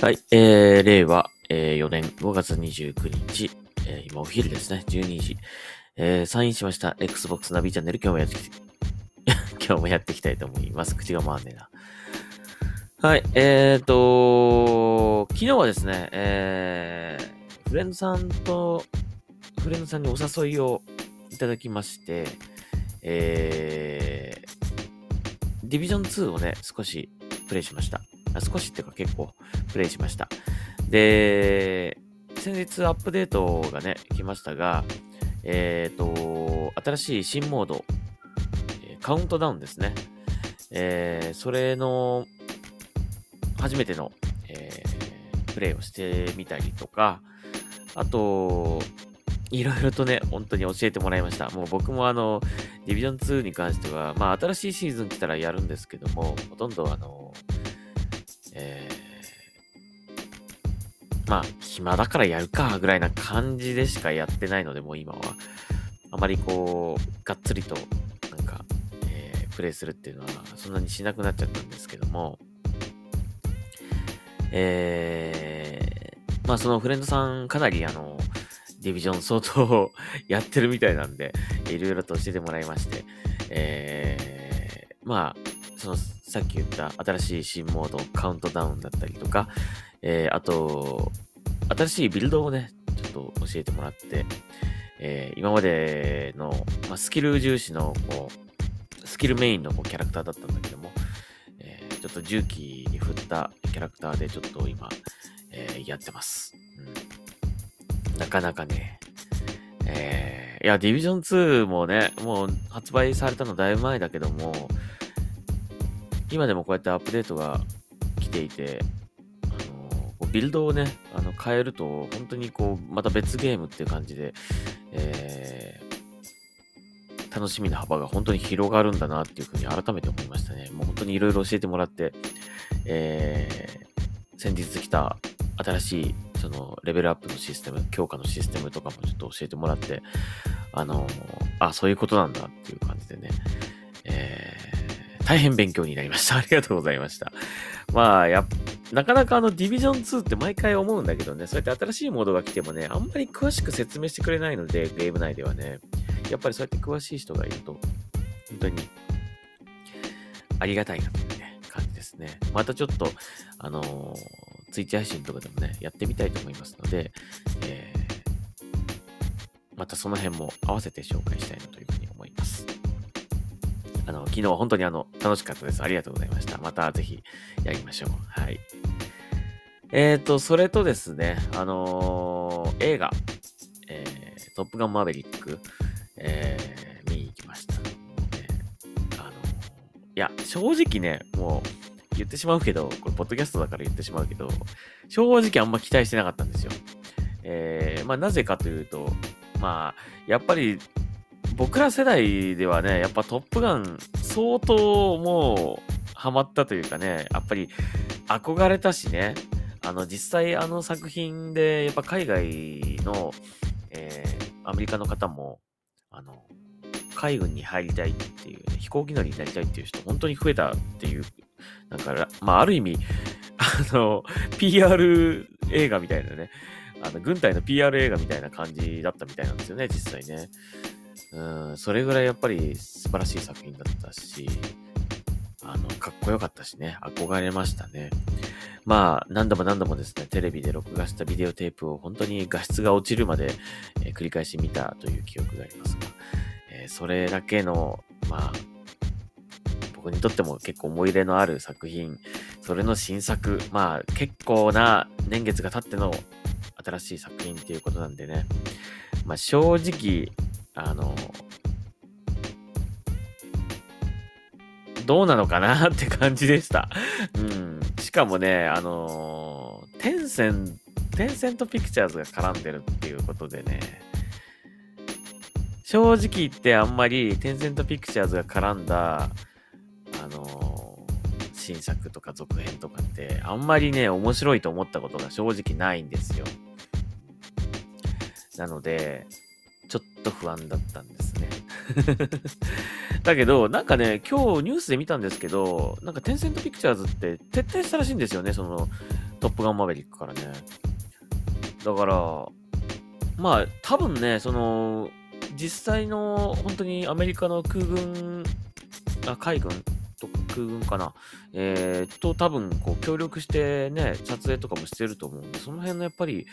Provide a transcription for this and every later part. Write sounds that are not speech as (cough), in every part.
はい、えー、令和、えー、4年5月29日、えー、今お昼ですね、12時、えー、サインしました Xbox ナビチャンネル、今日もやってきて、(laughs) 今日もやっていきたいと思います。口が回んねえな。はい、えーと、昨日はですね、えー、フレンドさんと、フレンドさんにお誘いをいただきまして、えー、ディビジョン2をね、少しプレイしました。少しっていうか結構プレイしました。で、先日アップデートがね、来ましたが、えっ、ー、と、新しい新モード、カウントダウンですね。えー、それの、初めての、えー、プレイをしてみたりとか、あと、いろいろとね、本当に教えてもらいました。もう僕もあの、ディビジョン2に関しては、まあ新しいシーズン来たらやるんですけども、ほとんどあの、まあ、暇だからやるか、ぐらいな感じでしかやってないので、もう今は。あまりこう、がっつりと、なんか、えー、プレイするっていうのは、そんなにしなくなっちゃったんですけども、えー、まあそのフレンドさん、かなりあの、ディビジョン相当やってるみたいなんで、いろいろと教えてもらいまして、えー、まあ、その、さっき言った新しい新モード、カウントダウンだったりとか、えー、あと、新しいビルドをね、ちょっと教えてもらって、えー、今までの、まあ、スキル重視の、こう、スキルメインのこうキャラクターだったんだけども、えー、ちょっと重機に振ったキャラクターでちょっと今、え、やってます。うんなかなかね、えー、いや、ディビジョン2もね、もう発売されたのだいぶ前だけども、今でもこうやってアップデートが来ていて、ビルドをね、あの変えると、本当にこう、また別ゲームっていう感じで、えー、楽しみの幅が本当に広がるんだなっていうふうに改めて思いましたね。もう本当にいろいろ教えてもらって、えー、先日来た新しいそのレベルアップのシステム、強化のシステムとかもちょっと教えてもらって、あのあ、そういうことなんだっていう感じでね、えー、大変勉強になりました。(laughs) ありがとうございました。まあ、やなかなかあのディビジョン2って毎回思うんだけどね、そうやって新しいモードが来てもね、あんまり詳しく説明してくれないので、ゲーム内ではね、やっぱりそうやって詳しい人がいると、本当にありがたいなというね、感じですね。またちょっと、あのーツイッチ配信とかでもね、やってみたいと思いますので、えー、またその辺も合わせて紹介したいなというふうに思います。あの、昨日本当にあの、楽しかったです。ありがとうございました。またぜひやりましょう。はい。えっ、ー、と、それとですね、あのー、映画、えー、トップガンマーベリック、えー、見に行きました。ね、あの、いや、正直ね、もう、言ってしまうけど、これ、ポッドキャストだから言ってしまうけど、正直あんま期待してなかったんですよ。えー、まあ、なぜかというと、まあ、やっぱり、僕ら世代ではね、やっぱトップガン、相当もう、ハマったというかね、やっぱり、憧れたしね、あの、実際あの作品で、やっぱ海外の、えー、アメリカの方も、あの、海軍に入りたいっていう、ね、飛行機乗りになりたいっていう人、本当に増えたっていうなんか、まあ、ある意味、あの、PR 映画みたいなね、あの、軍隊の PR 映画みたいな感じだったみたいなんですよね、実際ね。うん、それぐらいやっぱり素晴らしい作品だったし、あの、かっこよかったしね、憧れましたね。まあ、何度も何度もですね、テレビで録画したビデオテープを本当に画質が落ちるまで、えー、繰り返し見たという記憶がありますが、えー、それだけの、まあ、僕にとっても結構思い入れのある作品、それの新作、まあ結構な年月が経っての新しい作品っていうことなんでね、まあ正直、あの、どうなのかなって感じでした。うん。しかもね、あのテンセン、テンセントピクチャーズが絡んでるっていうことでね、正直言ってあんまりテンセントピクチャーズが絡んだあのー、新作とか続編とかって、あんまりね、面白いと思ったことが正直ないんですよ。なので、ちょっと不安だったんですね。(laughs) だけど、なんかね、今日ニュースで見たんですけど、なんかテンセントピクチャーズって撤退したらしいんですよね、その、トップガンマーベリックからね。だから、まあ、多分ね、その、実際の本当にアメリカの空軍、あ海軍とか空軍かな、えー、と多分こう協力してね、撮影とかもしてると思うんで、その辺のやっぱり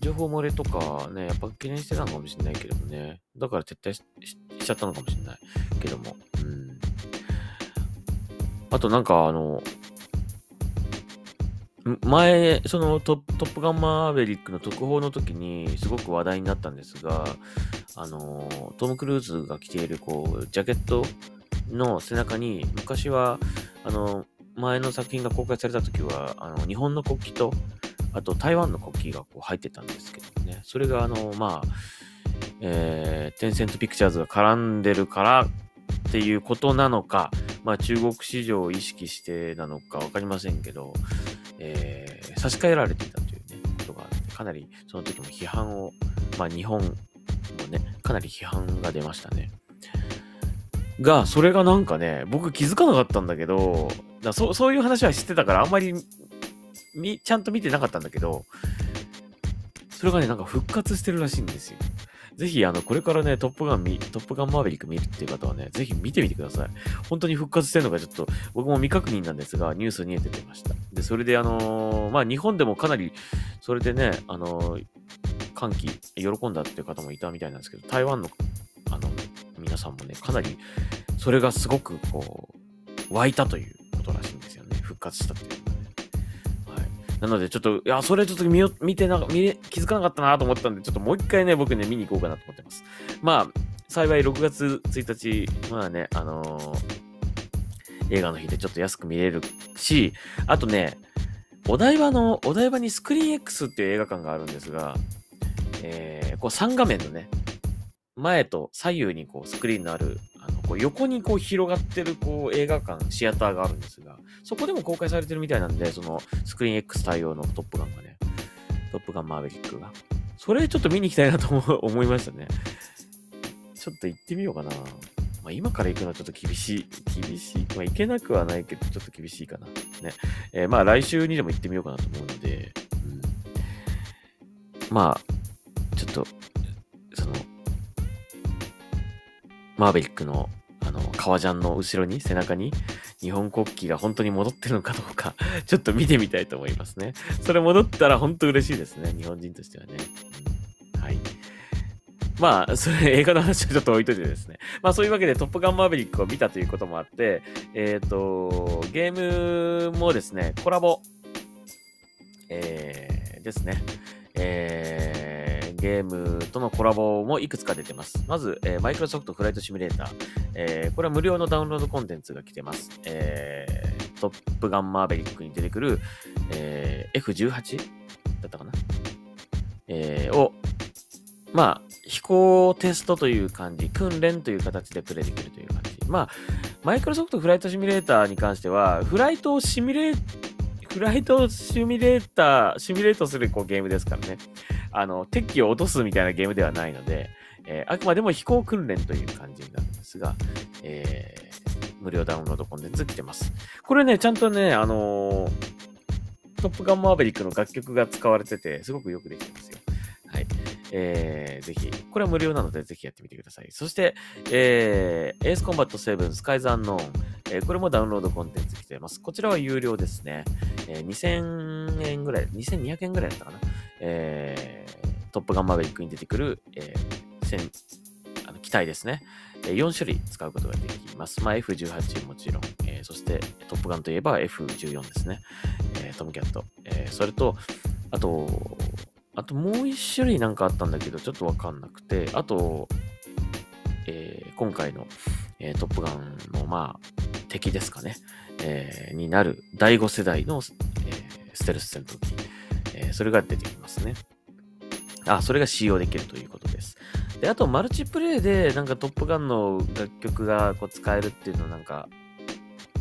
情報漏れとかね、やっぱ懸念してたのかもしれないけどもね、だから撤退しちゃったのかもしれないけども、うん。あとなんかあの、前、そのトップガンマーヴェリックの特報の時にすごく話題になったんですが、あの、トム・クルーズが着ているこう、ジャケットの背中に、昔は、あの、前の作品が公開された時は、あの、日本の国旗と、あと台湾の国旗がこう入ってたんですけどね、それがあの、まあ、えー、テンセントピクチャーズが絡んでるからっていうことなのか、まあ中国市場を意識してなのかわかりませんけど、えー、差し替えられていたというね、ことがあって、かなりその時も批判を、まあ日本もね、かなり批判が出ましたね。が、それがなんかね、僕気づかなかったんだけど、だそそういう話は知ってたから、あんまりみちゃんと見てなかったんだけど、それがね、なんか復活してるらしいんですよ。ぜひ、あの、これからね、トップガン見、トップガンマーヴェリック見るっていう方はね、ぜひ見てみてください。本当に復活してるのかちょっと、僕も未確認なんですが、ニュースに出てました。で、それであのー、まあ、日本でもかなり、それでね、あのー、歓喜、喜んだっていう方もいたみたいなんですけど、台湾の、あの、皆さんもね、かなり、それがすごく、こう、湧いたということらしいんですよね。復活したっていう。なので、ちょっと、いや、それちょっと見よ見てな、見気づかなかったなと思ったんで、ちょっともう一回ね、僕ね、見に行こうかなと思ってます。まあ、幸い6月1日、まあね、あのー、映画の日でちょっと安く見れるし、あとね、お台場の、お台場にスクリーン X っていう映画館があるんですが、えー、こう3画面のね、前と左右にこうスクリーンのある、あのこう横にこう広がってるこう映画館、シアターがあるんですが、そこでも公開されてるみたいなんで、そのスクリーン X 対応のトップガンがね、トップガンマーヴェリックが。それちょっと見に行きたいなと思いましたね。ちょっと行ってみようかな。まあ、今から行くのはちょっと厳しい。厳しい。まあ、行けなくはないけど、ちょっと厳しいかな。ね。えー、まあ、来週にでも行ってみようかなと思うので、うん、まあ、ちょっと、マーベリックの、あの、革ジャンの後ろに、背中に、日本国旗が本当に戻ってるのかどうか、(laughs) ちょっと見てみたいと思いますね。それ戻ったら本当嬉しいですね。日本人としてはね。はい。まあ、それ映画の話はちょっと置いといてですね。まあそういうわけでトップガンマーヴェリックを見たということもあって、えっ、ー、と、ゲームもですね、コラボ、えー、ですね。えー、ゲームとのコラボもいくつか出てます。まず、えー、マイクロソフトフライトシミュレーター。えー、これは無料のダウンロードコンテンツが来てます。えー、トップガンマーヴェリックに出てくる、えー、F18 だったかな？えー、を、まあ、飛行テストという感じ、訓練という形でプレイできるという感じ。まあ、マイクロソフトフライトシミュレーターに関しては、フライトをシミュレー、フライトシミュレーター、シミュレートするこうゲームですからね。あの、敵機を落とすみたいなゲームではないので、えー、あくまでも飛行訓練という感じになるんですが、えー、無料ダウンロードコンテンツ来てます。これね、ちゃんとね、あのー、トップガンマーヴェリックの楽曲が使われてて、すごくよくできてますよ。はい。えー、ぜひ、これは無料なのでぜひやってみてください。そして、えー、エースコンバット7スカイズアンノーン、えー、これもダウンロードコンテンツ来てます。こちらは有料ですね。えー、2000円ぐらい、2200円ぐらいだったかな。えー、トップガンマーベリックに出てくる、えー、あの機体ですね。4種類使うことができます。まあ、F18 もちろん、え、そしてトップガンといえば F14 ですね。え、トムキャット。え、それと、あと、あともう一種類なんかあったんだけど、ちょっとわかんなくて、あと、えー、今回の、えー、トップガンの、まあ、敵ですかね、えー、になる第5世代の、えステルス戦闘機、それが出てきますね。あ、それが使用できるということです。で、あと、マルチプレイで、なんかトップガンの楽曲がこう使えるっていうのなんか、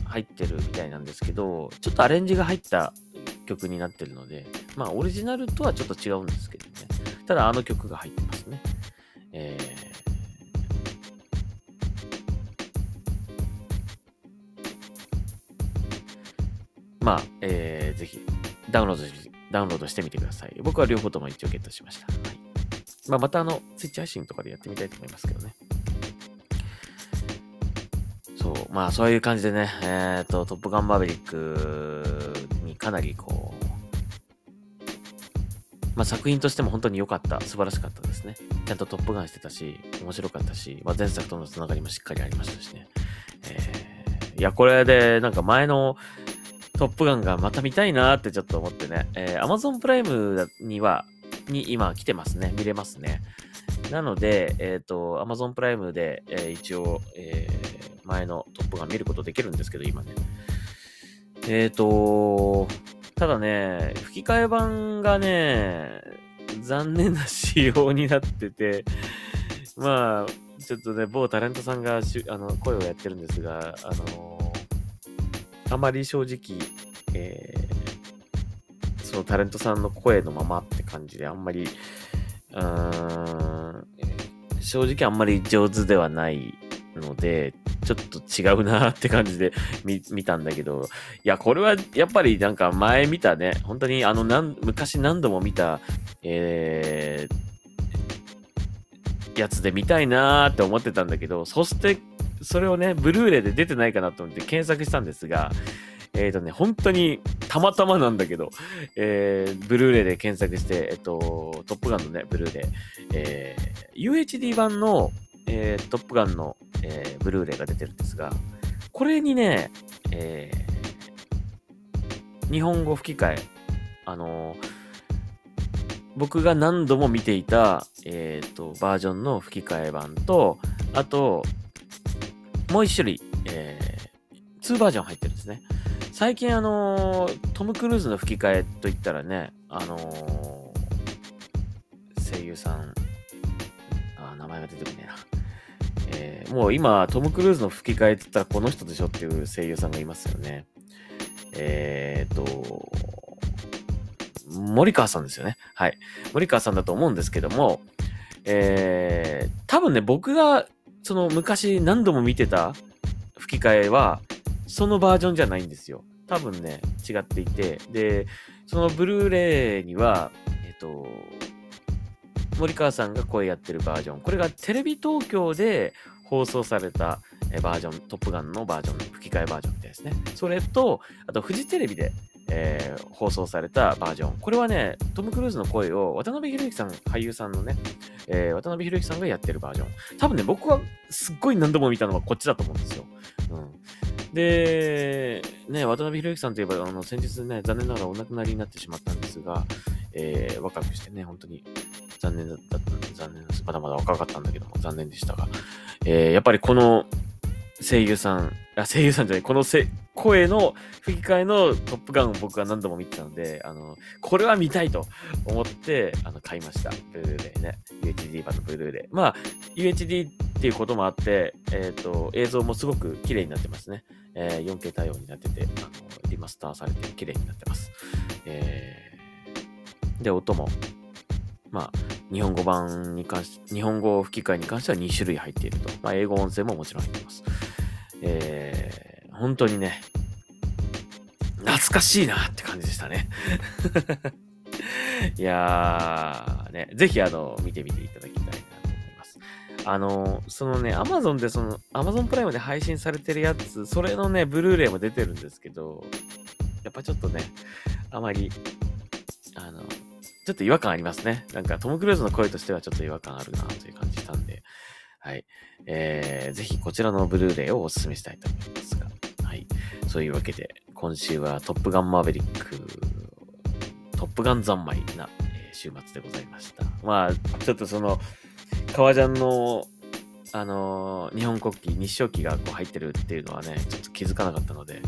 入ってるみたいなんですけど、ちょっとアレンジが入った曲になってるので、まあ、オリジナルとはちょっと違うんですけどね。ただ、あの曲が入ってますね。えー、まあ、えー、ぜひ、ダウンロードして、ダウンロードしてみてください。僕は両方とも一応ゲットしました。はい。まあ、またあの、ツイッチ配信とかでやってみたいと思いますけどね。そう、まあそういう感じでね、えっ、ー、と、トップガンマーベリックにかなりこう、まあ作品としても本当に良かった、素晴らしかったですね。ちゃんとトップガンしてたし、面白かったし、まあ前作とのつながりもしっかりありましたしね。えー、いや、これでなんか前のトップガンがまた見たいなーってちょっと思ってね、えー、Amazon プライムには、に今来てますね。見れますね。なので、えっ、ー、と、Amazon プライムで、えー、一応、えー、前のトップガン見ることできるんですけど、今ね。えっ、ー、と、ただね、吹き替え版がね、残念な仕様になってて、まあ、ちょっとね、某タレントさんがあの声をやってるんですが、あのあまり正直、えー、そのタレントさんの声のままって感じで、あんまり、うーん、正直あんまり上手ではないので、ちょっと違うなって感じで見見たんだけど、いや、これはやっぱりなんか前見たね、本当にあのなん昔何度も見た、えー、やつで見たいなーって思ってたんだけど、そしてそれをね、ブルーレイで出てないかなと思って検索したんですが、えっ、ー、とね、本当にたまたまなんだけど、えー、ブルーレイで検索して、えっ、と、トップガンのね、ブルーレイ、えー、UHD 版の、えー、トップガンの、えー、ブルーレイが出てるんですが、これにね、えー、日本語吹き替え、あのー、僕が何度も見ていた、えっ、ー、と、バージョンの吹き替え版と、あと、もう一種類、えー、2バージョン入ってるんですね。最近あのー、トム・クルーズの吹き替えといったらね、あのー、声優さん、あ、名前が出てこねえな。えー、もう今、トム・クルーズの吹き替えって言ったらこの人でしょっていう声優さんがいますよね。えーと、森川さんですよね。はい。森川さんだと思うんですけども、えー、多分ね、僕が、その昔何度も見てた吹き替えは、そのバージョンじゃないんですよ。多分ね、違っていて。で、そのブルーレイには、えっと、森川さんが声やってるバージョン。これがテレビ東京で放送されたバージョン、トップガンのバージョン、吹き替えバージョンですね。それと、あとフジテレビで、えー、放送されたバージョン。これはね、トム・クルーズの声を渡辺裕之さん、俳優さんのね、えー、渡辺裕之さんがやってるバージョン。多分ね、僕はすっごい何度も見たのはこっちだと思うんですよ。うん。で、ね、渡辺裕之さんといえば、あの、先日ね、残念ながらお亡くなりになってしまったんですが、えー、若くしてね、本当に残念だった、残念です。まだまだ若かったんだけども、残念でしたが、えー、やっぱりこの声優さん、あ、声優さんじゃない、このせ声の吹き替えのトップガンを僕は何度も見てたので、あの、これは見たいと思って、あの、買いました。ブルーレイね。UHD 版のブルーレイ。まあ、UHD っていうこともあって、えっ、ー、と、映像もすごく綺麗になってますね。えー、4K 対応になってて、あの、リマスターされて綺麗になってます。えー、で、音も、まあ、日本語版に関して、日本語吹き替えに関しては2種類入っていると。まあ、英語音声ももちろん入ってます。えー、本当にね、懐かしいなって感じでしたね。(laughs) いやー、ね、ぜひあの、見てみていただきたいなと思います。あの、そのね、アマゾンでその、アマゾンプライムで配信されてるやつ、それのね、ブルーレイも出てるんですけど、やっぱちょっとね、あまり、あの、ちょっと違和感ありますね。なんかトム・クルーズの声としてはちょっと違和感あるなという感じしたんで、はい。えー、ぜひこちらのブルーレイをお勧めしたいと思います、そういうわけで、今週はトップガンマーヴェリック、トップガン三昧な、週末でございました。まあ、ちょっとその、革ジャンの、あのー、日本国旗、日照旗がこう入ってるっていうのはね、ちょっと気づかなかったので、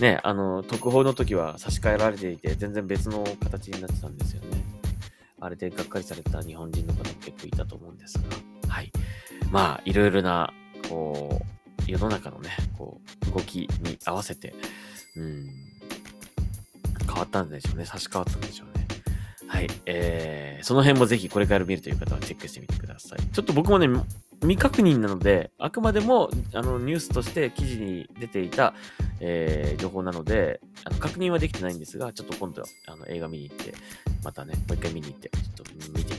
ね、あの、特報の時は差し替えられていて、全然別の形になってたんですよね。あれでがっかりされた日本人の方も結構いたと思うんですが、はい。まあ、いろいろな、こう、世の中のね、こう、動きに合わせて、うん、変わったんでしょうね。差し替わったんでしょうね。はい。えー、その辺もぜひこれから見るという方はチェックしてみてください。ちょっと僕もね、未確認なので、あくまでもあのニュースとして記事に出ていた、えー、情報なのであの、確認はできてないんですが、ちょっと今度あの映画見に行って、またね、もう一回見に行って、ちょっと見て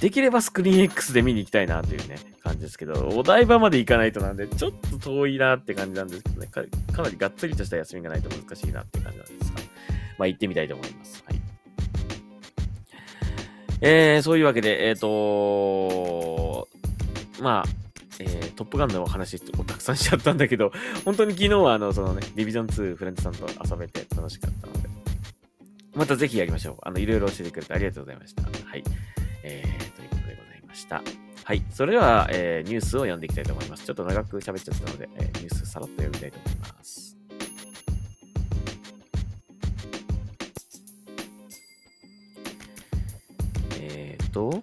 できればスクリーン X で見に行きたいなというね、感じですけど、お台場まで行かないとなんで、ちょっと遠いなって感じなんですけどねか、かなりがっつりとした休みがないと難しいなって感じなんですが、まあ行ってみたいと思います。はい。えー、そういうわけで、えっ、ー、とまあ、えー、トップガンの話ってたくさんしちゃったんだけど、本当に昨日はあの、そのね、ディビジョン2フレンドさんと遊べて楽しかったので、またぜひやりましょう。あの、いろいろ教えてくれてありがとうございました。はい。えー、ということでございました。はい。それでは、えー、ニュースを読んでいきたいと思います。ちょっと長く喋っちゃったので、えー、ニュースさらっと読みたいと思います。えっ、ー、と、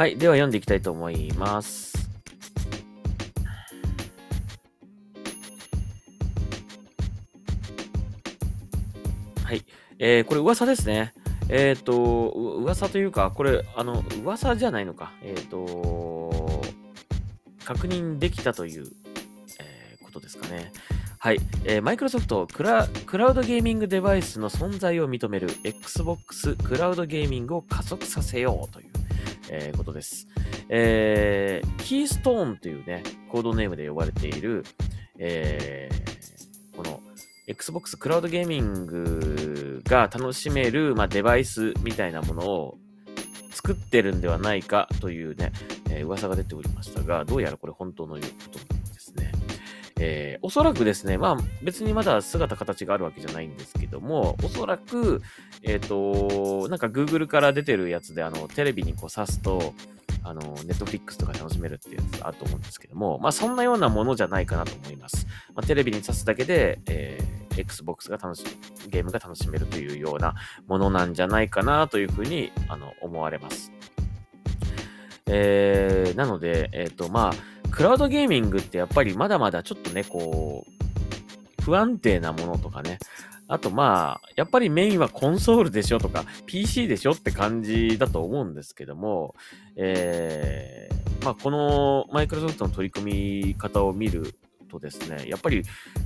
はい。では読んでいきたいと思います。はい。えー、これ噂ですね。えっ、ー、と、噂というか、これ、あの、噂じゃないのか。えっ、ー、と、確認できたという、えー、ことですかね。はい。えー、マイクロソフトクラクラウドゲーミングデバイスの存在を認める Xbox クラウドゲーミングを加速させようというえー、ことです。えー、キーストーンというね、コードネームで呼ばれている、えー、この Xbox クラウドゲーミングが楽しめる、まあ、デバイスみたいなものを作ってるんではないかというね、えー、噂が出ておりましたが、どうやらこれ本当のこと。えー、おそらくですね、まあ別にまだ姿形があるわけじゃないんですけども、おそらく、えっ、ー、と、なんか Google から出てるやつで、あの、テレビにこう挿すと、あの、ネットフリックスとか楽しめるっていうやつあると思うんですけども、まあそんなようなものじゃないかなと思います。まあ、テレビに挿すだけで、えー、Xbox が楽し、ゲームが楽しめるというようなものなんじゃないかなというふうに、あの、思われます。えー、なので、えっ、ー、と、まあ、クラウドゲーミングってやっぱりまだまだちょっとね、こう、不安定なものとかね、あとまあ、やっぱりメインはコンソールでしょとか、PC でしょって感じだと思うんですけども、えー、まあこのマイクロソフトの取り組み方を見るとですね、やっぱり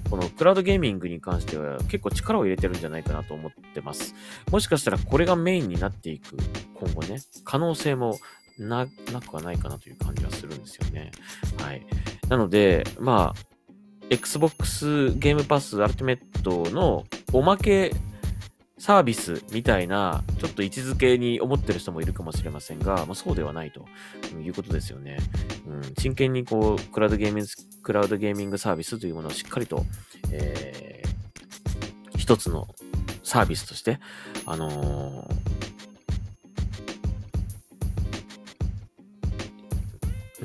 このクラウドゲーミングに関しては結構力を入れてるんじゃないかなと思ってます。もしかしたらこれがメインになっていく今後ね、可能性もな、なくはないかなという感じはするんですよね。はい。なので、まあ、Xbox ゲームパスアルティメットのおまけサービスみたいな、ちょっと位置づけに思ってる人もいるかもしれませんが、まあ、そうではないということですよね。うん、真剣にこう、クラウドゲーミング、クラウドゲーミングサービスというものをしっかりと、えー、一つのサービスとして、あのー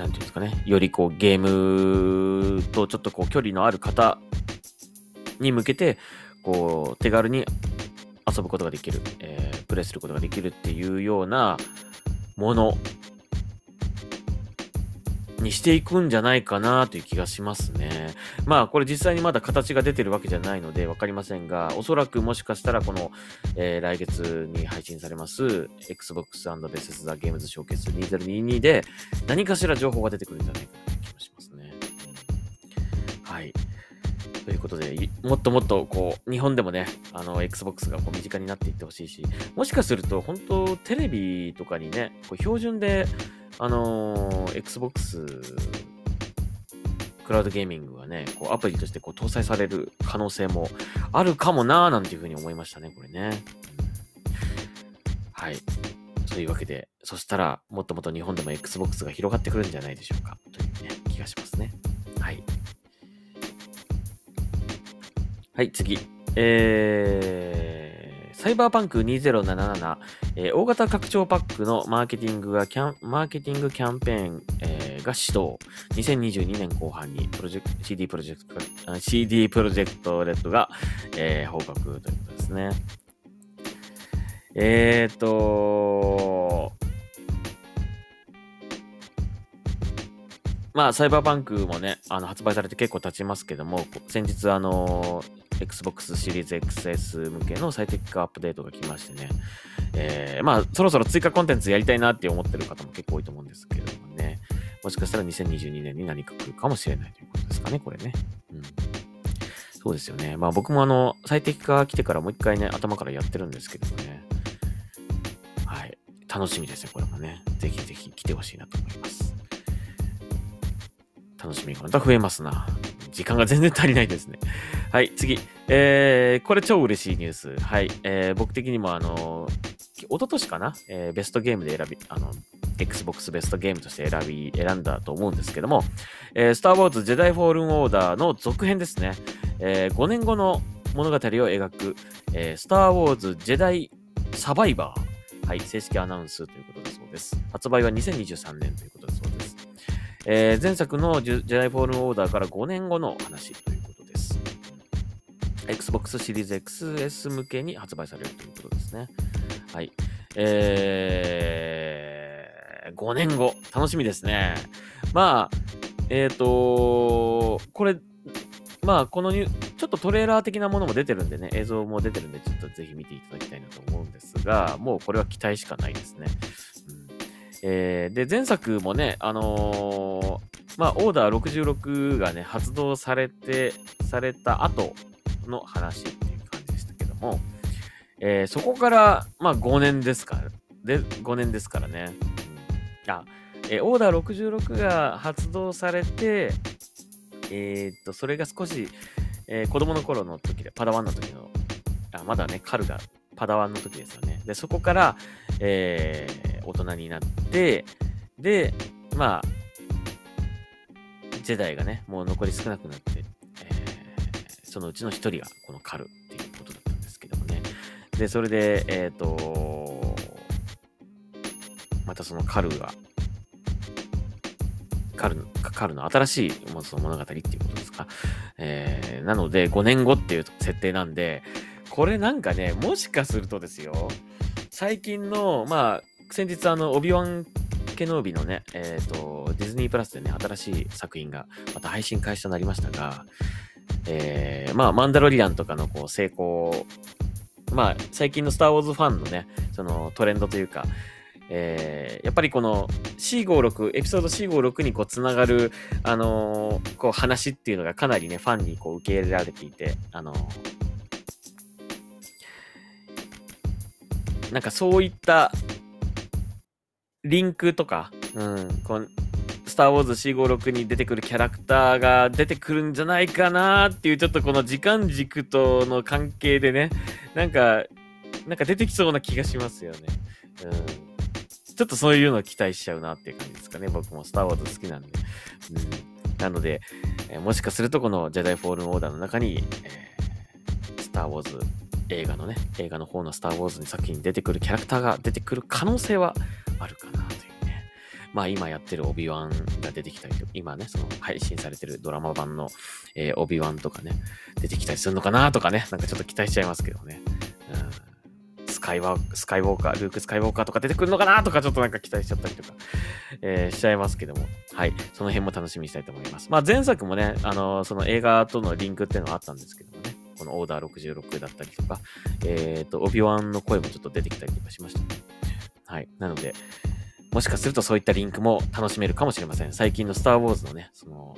なんていうんですかね、よりこうゲームとちょっとこう距離のある方に向けて、こう手軽に遊ぶことができる、えー、プレイすることができるっていうようなものにしていくんじゃないかなという気がしますね。まあこれ実際にまだ形が出てるわけじゃないので分かりませんが、おそらくもしかしたらこの、えー、来月に配信されます Xbox and Bethesda Games Showcase 2022で何かしら情報が出てくるんじゃないかという気がしますね。はい。ということで、もっともっとこう、日本でもね、あの、Xbox がこう身近になっていってほしいし、もしかすると、本当テレビとかにね、こう標準であのー、Xbox クラウドゲーミングがね、こうアプリとしてこう搭載される可能性もあるかもなーなんていうふうに思いましたね、これね。はい。というわけで、そしたら、もっともっと日本でも Xbox が広がってくるんじゃないでしょうか、というね、気がしますね。はい。はい、次。えー、サイバーパンク2077、えー、大型拡張パックのマーケティングがキャン、マーケティングキャンペーン、えー、が始動。2022年後半にプロジェク、CD プロジェクト、CD プロジェクトレッドが、えー、報告ということですね。えーと、まあ、サイバーパンクもね、あの発売されて結構経ちますけども、先日、あのー Xbox シリーズ XS 向けの最適化アップデートが来ましてね、えー、まあ、そろそろ追加コンテンツやりたいなって思ってる方も結構多いと思うんですけれどもね、もしかしたら2022年に何か来るかもしれないということですかね、これね。うん。そうですよね。まあ僕もあの、最適化来てからもう一回ね、頭からやってるんですけどね。はい。楽しみですね、これもね。ぜひぜひ来てほしいなと思います。楽しみがまた増えますな。時間が全然足りないですね。はい、次。えー、これ超嬉しいニュース。はい。えー、僕的にもあのー、一昨年かな、えー、ベストゲームで選び、あの、Xbox ベストゲームとして選び、選んだと思うんですけども、えー、スター・ウォーズ・ジェダイ・フォールン・オーダーの続編ですね。えー、5年後の物語を描く、えー、スター・ウォーズ・ジェダイ・サバイバー。はい、正式アナウンスということだそうです。発売は2023年ということ。えー、前作のジェダイ・フォールン・オーダーから5年後の話ということです。Xbox シリーズ XS 向けに発売されるということですね。はい。えー、5年後、楽しみですね。まあ、えっ、ー、とこれ、まあ、このニュちょっとトレーラー的なものも出てるんでね、映像も出てるんで、ちょっとぜひ見ていただきたいなと思うんですが、もうこれは期待しかないですね。えー、で、前作もね、あのー、まあ、オーダー66がね、発動されて、された後の話っていう感じでしたけども、えー、そこから、まあ、5年ですから、で、5年ですからね。あ、えー、オーダー66が発動されて、えー、っと、それが少し、えー、子供の頃の時で、パダワンの時の、あ、まだね、カルがパダワンの時ですよね。で、そこから、えー、大人になって、で、まあ、ジェダイがね、もう残り少なくなって、えーそのうちの一人がこのカルっていうことだったんですけどもね。で、それで、えっ、ー、と、またそのカルが、カルの、カルの新しいその物語っていうことですか？えー、なので、5年後っていう設定なんで、これなんかね、もしかするとですよ、最近の、まあ、先日あの、オビワンケノービのね、えっ、ー、と、ディズニープラスでね、新しい作品がまた配信開始となりましたが、えー、まあ、マンダロリアンとかのこう成功、まあ、最近のスター・ウォーズファンのね、そのトレンドというか、えー、やっぱりこの C56、エピソード C56 にこうつながる、あのー、こう話っていうのがかなりね、ファンにこう受け入れられていて、あのー、なんかそういったリンクとか、うん、こうスター・ウォーズ 456 に出てくるキャラクターが出てくるんじゃないかなっていう、ちょっとこの時間軸との関係でね、なんか、なんか出てきそうな気がしますよね。うん。ちょっとそういうのを期待しちゃうなっていう感じですかね。僕もスター・ウォーズ好きなんで。うん。なので、えー、もしかするとこのジェダイ・フォールン・オーダーの中に、えー、スター・ウォーズ映画のね、映画の方のスター・ウォーズに作品に出てくるキャラクターが出てくる可能性はあるかなというね。まあ今やってるオビワンが出てきたりと今ね、その配信されてるドラマ版の、えー、オビワンとかね、出てきたりするのかなとかね、なんかちょっと期待しちゃいますけどね。うん、スカイワスカイウォーカー、ルーク・スカイウォーカーとか出てくるのかなとかちょっとなんか期待しちゃったりとか、えー、しちゃいますけども。はい。その辺も楽しみにしたいと思います。まあ前作もね、あのー、その映画とのリンクっていうのはあったんですけどもね。のオーダー66だったりとか、えっ、ー、と、オビワンの声もちょっと出てきたりとかしましたね。はい。なので、もしかするとそういったリンクも楽しめるかもしれません。最近のスター・ウォーズのね、その、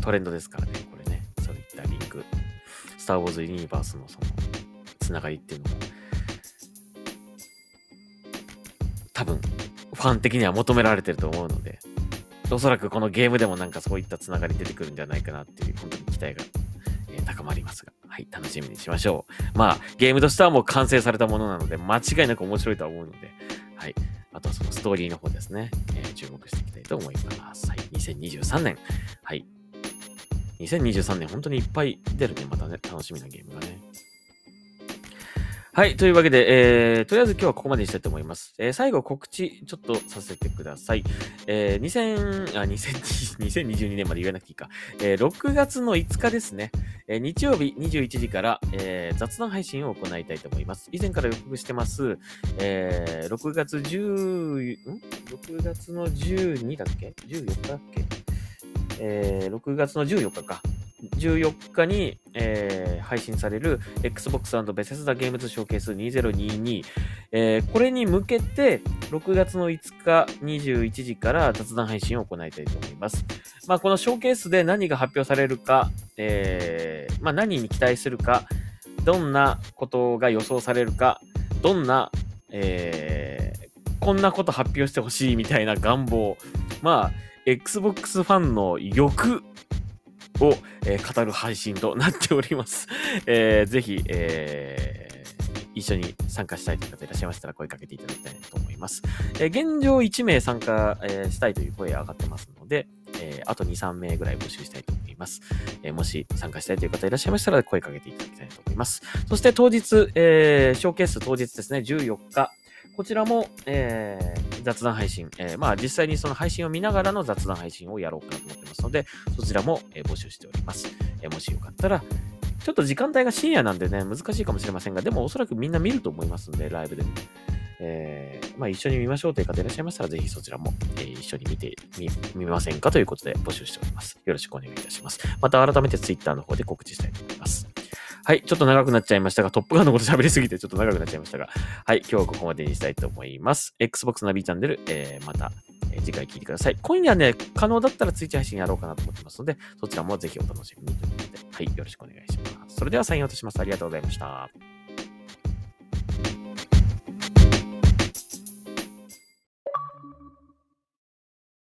トレンドですからね、これね、そういったリンク。スター・ウォーズ・ユニバースのその、つながりっていうのも、多分、ファン的には求められてると思うので、おそらくこのゲームでもなんかそういったつながり出てくるんじゃないかなっていう、本当に期待が、高まりますが、はい、楽しみにしましょう。まあ、ゲームとしてはもう完成されたものなので、間違いなく面白いとは思うので、はい。あとはそのストーリーの方ですね。えー、注目していきたいと思います。はい。2023年。はい。2023年、本当にいっぱい出るね。またね、楽しみなゲームがね。はい。というわけで、えー、とりあえず今日はここまでにしたいと思います。えー、最後告知ちょっとさせてください。えー、2000、あ、2022 (laughs) 年まで言わなくていいか。えー、6月の5日ですね。えー、日曜日21時から、えー、雑談配信を行いたいと思います。以前から予告してます、えー、6月10、ん ?6 月の12だっけ ?14 日だっけ？えー、6月の14日か。14日に、えー配信される Xbox& ベセスダゲームズショーケース2022、えーこれに向けて6月の5日21時から雑談配信を行いたいと思います。まあ、このショーケースで何が発表されるか、えーまあ、何に期待するか、どんなことが予想されるか、どんな、えこんなこと発表してほしいみたいな願望、まあ、Xbox ファンの欲を、えー語る配信となっております。(laughs) えーぜひ、えー一緒に参加したいという方いらっしゃいましたら声かけていただきたいと思います。え現状1名参加、えしたいという声が上がってますので、えあと2、3名ぐらい募集したいと思います。えもし参加したいという方いらっしゃいましたら声かけていただきたいと思います。そして当日、えショーケース当日ですね、14日、こちらも、えー雑談配信、えーまあ実際にその配信を見ながらの雑談配信をやろうかなと思ってますので、そちらも、え募集しております。えもしよかったら、ちょっと時間帯が深夜なんでね、難しいかもしれませんが、でもおそらくみんな見ると思いますので、ライブでも。えーまあ一緒に見ましょうという方いらっしゃいましたら、ぜひそちらも、えー一緒に見てみ、見ませんかということで募集しております。よろしくお願いいたします。また改めて Twitter の方で告知したいと思います。はい、ちょっと長くなっちゃいましたが、トップガンのこと喋りすぎてちょっと長くなっちゃいましたが、はい、今日はここまでにしたいと思います。Xbox ナビチャンネル、えーまた、え次回聞いてください。今夜ね、可能だったらツイッチ配信やろうかなと思ってますので、そちらもぜひお楽しみにということで、はい、よろしくお願いします。それではサインを落とします。ありがとうございました。